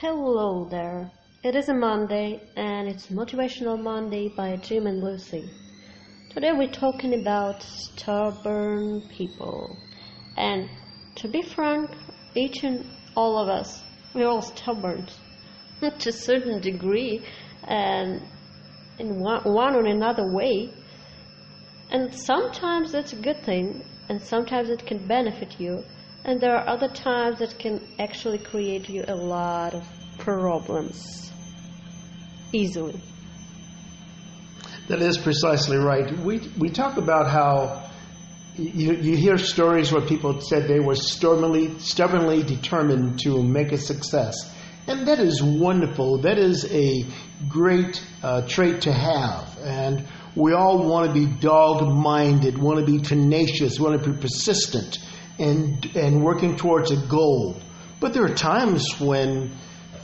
Hello there. It is a Monday and it's Motivational Monday by Jim and Lucy. Today we're talking about stubborn people. And to be frank, each and all of us, we're all stubborn to a certain degree and in one, one or another way. And sometimes that's a good thing and sometimes it can benefit you and there are other times that can actually create you a lot of problems easily. That is precisely right. We, we talk about how you, you hear stories where people said they were stubbornly, stubbornly determined to make a success. And that is wonderful. That is a great uh, trait to have. And we all want to be dog minded, want to be tenacious, want to be persistent and, and working towards a goal. But there are times when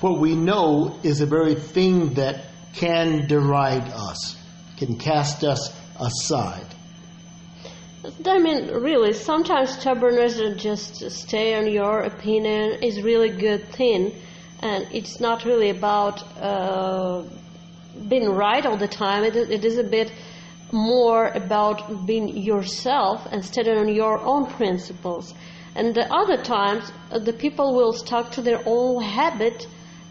what we know is the very thing that can deride us, can cast us aside. I mean, really, sometimes stubbornness and just stay on your opinion is really good thing, and it's not really about uh, being right all the time. It, it is a bit more about being yourself and standing on your own principles. And the other times, uh, the people will stuck to their own habit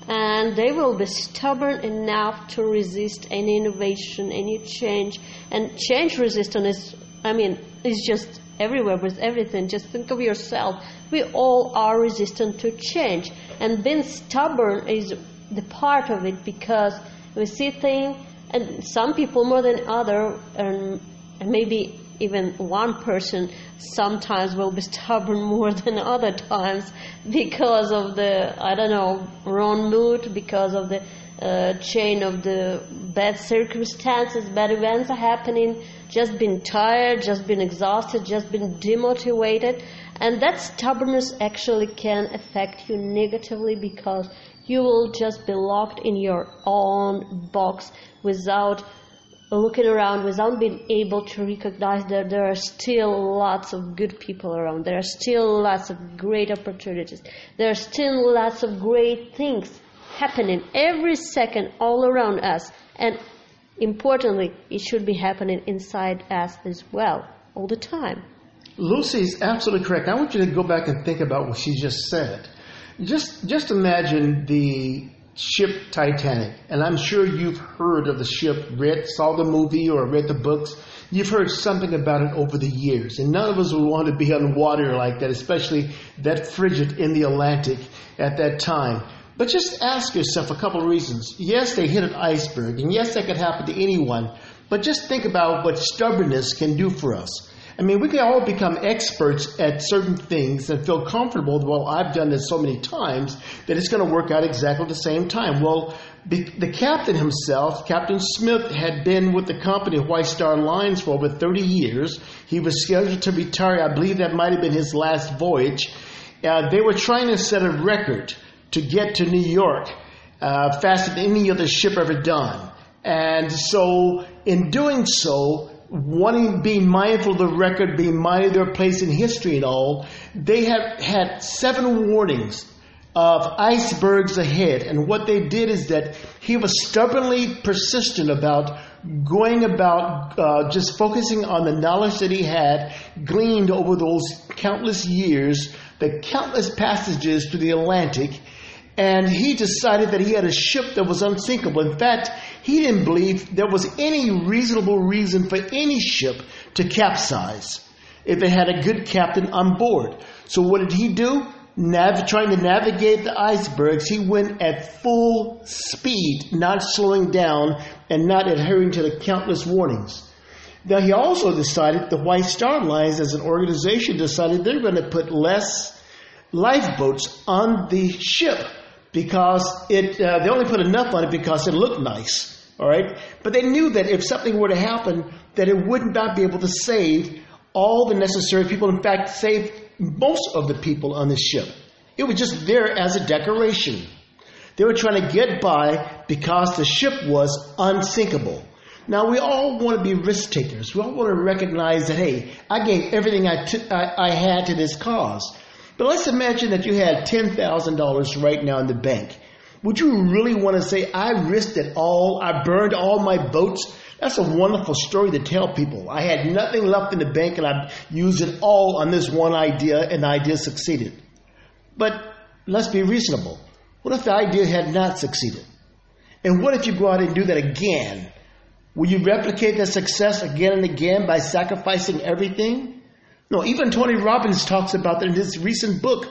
and they will be stubborn enough to resist any innovation, any change. And change resistance is, I mean, is just everywhere with everything. Just think of yourself. We all are resistant to change. And being stubborn is the part of it because we see things and some people more than other, and maybe even one person sometimes will be stubborn more than other times because of the I don't know wrong mood, because of the uh, chain of the bad circumstances, bad events are happening. Just been tired, just been exhausted, just been demotivated, and that stubbornness actually can affect you negatively because you will just be locked in your own box without looking around, without being able to recognize that there are still lots of good people around. There are still lots of great opportunities. There are still lots of great things happening every second all around us. And importantly, it should be happening inside us as well, all the time. Lucy is absolutely correct. I want you to go back and think about what she just said. Just, just imagine the ship Titanic, and I'm sure you've heard of the ship, read, saw the movie, or read the books. You've heard something about it over the years, and none of us would want to be on water like that, especially that frigid in the Atlantic at that time. But just ask yourself a couple of reasons. Yes, they hit an iceberg, and yes, that could happen to anyone. But just think about what stubbornness can do for us. I mean, we can all become experts at certain things and feel comfortable. Well, I've done this so many times that it's going to work out exactly the same time. Well, the captain himself, Captain Smith, had been with the company White Star Lines for over 30 years. He was scheduled to retire. I believe that might have been his last voyage. Uh, they were trying to set a record to get to New York uh, faster than any other ship ever done. And so, in doing so, wanting being mindful of the record, being mindful of their place in history and all, they have had seven warnings of icebergs ahead. And what they did is that he was stubbornly persistent about going about uh, just focusing on the knowledge that he had gleaned over those countless years, the countless passages to the Atlantic. And he decided that he had a ship that was unsinkable. In fact, he didn't believe there was any reasonable reason for any ship to capsize if it had a good captain on board. So what did he do? Nav- trying to navigate the icebergs, he went at full speed, not slowing down and not adhering to the countless warnings. Now he also decided the White Star Lines as an organization decided they're going to put less lifeboats on the ship because it uh, they only put enough on it because it looked nice. All right? But they knew that if something were to happen, that it would not be able to save all the necessary people. In fact, save most of the people on the ship. It was just there as a decoration. They were trying to get by because the ship was unsinkable. Now, we all want to be risk takers. We all want to recognize that, hey, I gave everything I, t- I, I had to this cause. But let's imagine that you had $10,000 right now in the bank Would you really want to say, I risked it all, I burned all my boats? That's a wonderful story to tell people. I had nothing left in the bank and I used it all on this one idea and the idea succeeded. But let's be reasonable. What if the idea had not succeeded? And what if you go out and do that again? Will you replicate that success again and again by sacrificing everything? No, even Tony Robbins talks about that in his recent book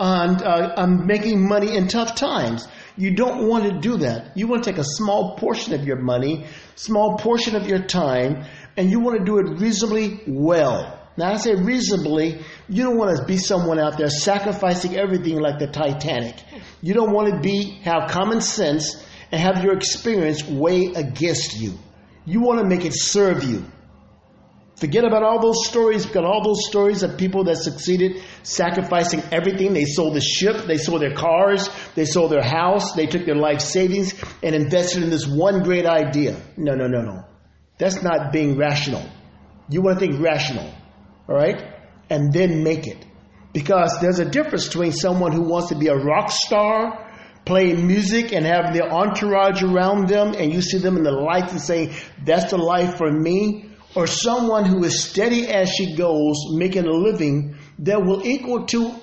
on, uh, on making money in tough times. You don't want to do that. You want to take a small portion of your money, small portion of your time, and you want to do it reasonably well. Now, I say reasonably, you don't want to be someone out there sacrificing everything like the Titanic. You don't want to be have common sense and have your experience weigh against you. You want to make it serve you. Forget about all those stories, because all those stories of people that succeeded sacrificing everything. They sold the ship, they sold their cars, they sold their house, they took their life savings and invested in this one great idea. No, no, no, no. That's not being rational. You want to think rational, all right? And then make it. Because there's a difference between someone who wants to be a rock star playing music and having their entourage around them, and you see them in the lights and say, That's the life for me, or someone who is steady as she goes, making a living that will equal to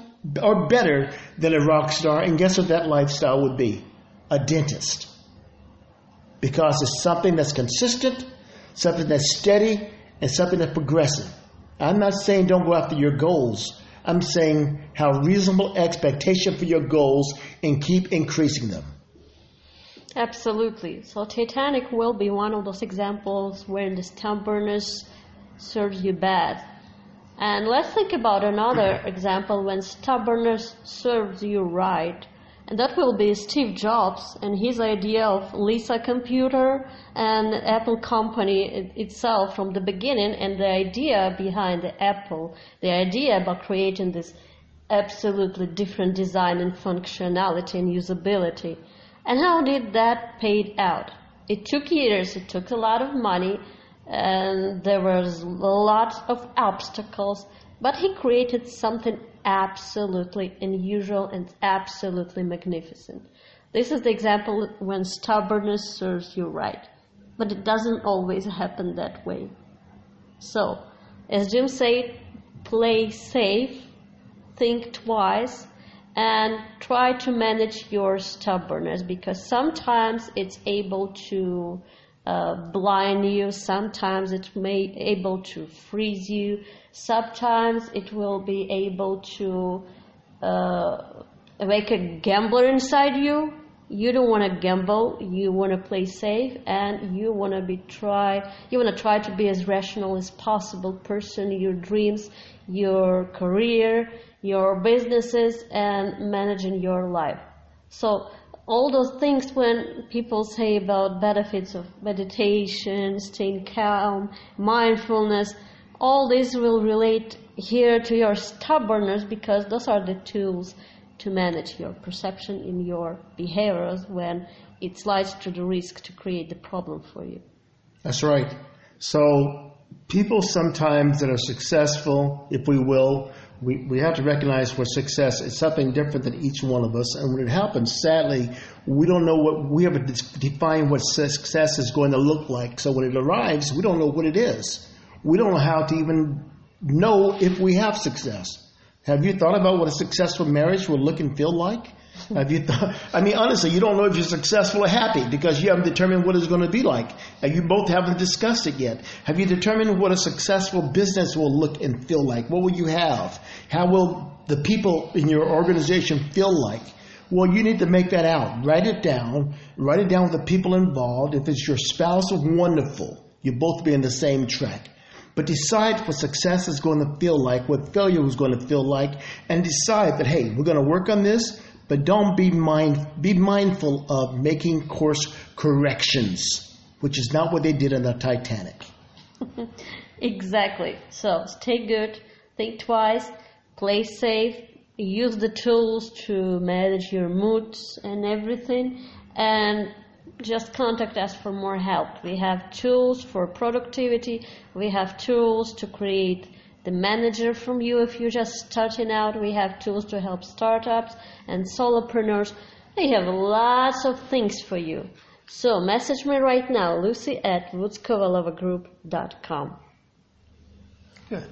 or better than a rock star. And guess what that lifestyle would be? A dentist. Because it's something that's consistent, something that's steady, and something that's progressive. I'm not saying don't go after your goals. I'm saying have reasonable expectation for your goals and keep increasing them. Absolutely. So Titanic will be one of those examples where the stubbornness serves you bad. And let's think about another example when stubbornness serves you right. And that will be Steve Jobs and his idea of Lisa computer and Apple company itself from the beginning and the idea behind the Apple, the idea about creating this absolutely different design and functionality and usability. And how did that pay out? It took years, it took a lot of money, and there was lots of obstacles, but he created something absolutely unusual and absolutely magnificent. This is the example when stubbornness serves you right, but it doesn't always happen that way. So, as Jim said, play safe, think twice, and try to manage your stubbornness because sometimes it's able to uh, blind you sometimes it may able to freeze you sometimes it will be able to uh, make a gambler inside you. You don't want to gamble you want to play safe and you want to be try you want to try to be as rational as possible person your dreams your career your businesses and managing your life. So all those things when people say about benefits of meditation, staying calm, mindfulness, all this will relate here to your stubbornness because those are the tools to manage your perception in your behaviors when it slides to the risk to create the problem for you. That's right. So people sometimes that are successful, if we will, we, we have to recognize for success it's something different than each one of us. And when it happens, sadly, we don't know what we have to define what success is going to look like. So when it arrives, we don't know what it is. We don't know how to even know if we have success. Have you thought about what a successful marriage will look and feel like? Have you thought? I mean, honestly, you don't know if you're successful or happy because you haven't determined what it's going to be like, and you both haven't discussed it yet. Have you determined what a successful business will look and feel like? What will you have? How will the people in your organization feel like? Well, you need to make that out. Write it down. Write it down with the people involved. If it's your spouse, wonderful. You both be in the same track. But decide what success is going to feel like, what failure is going to feel like, and decide that, hey, we're going to work on this but don't be mind be mindful of making course corrections, which is not what they did on the Titanic. exactly. So stay good, think twice, play safe, use the tools to manage your moods and everything, and just contact us for more help. We have tools for productivity, we have tools to create the manager from you if you're just starting out. We have tools to help startups and solopreneurs. We have lots of things for you. So message me right now, lucy at woodskovalovagroup.com.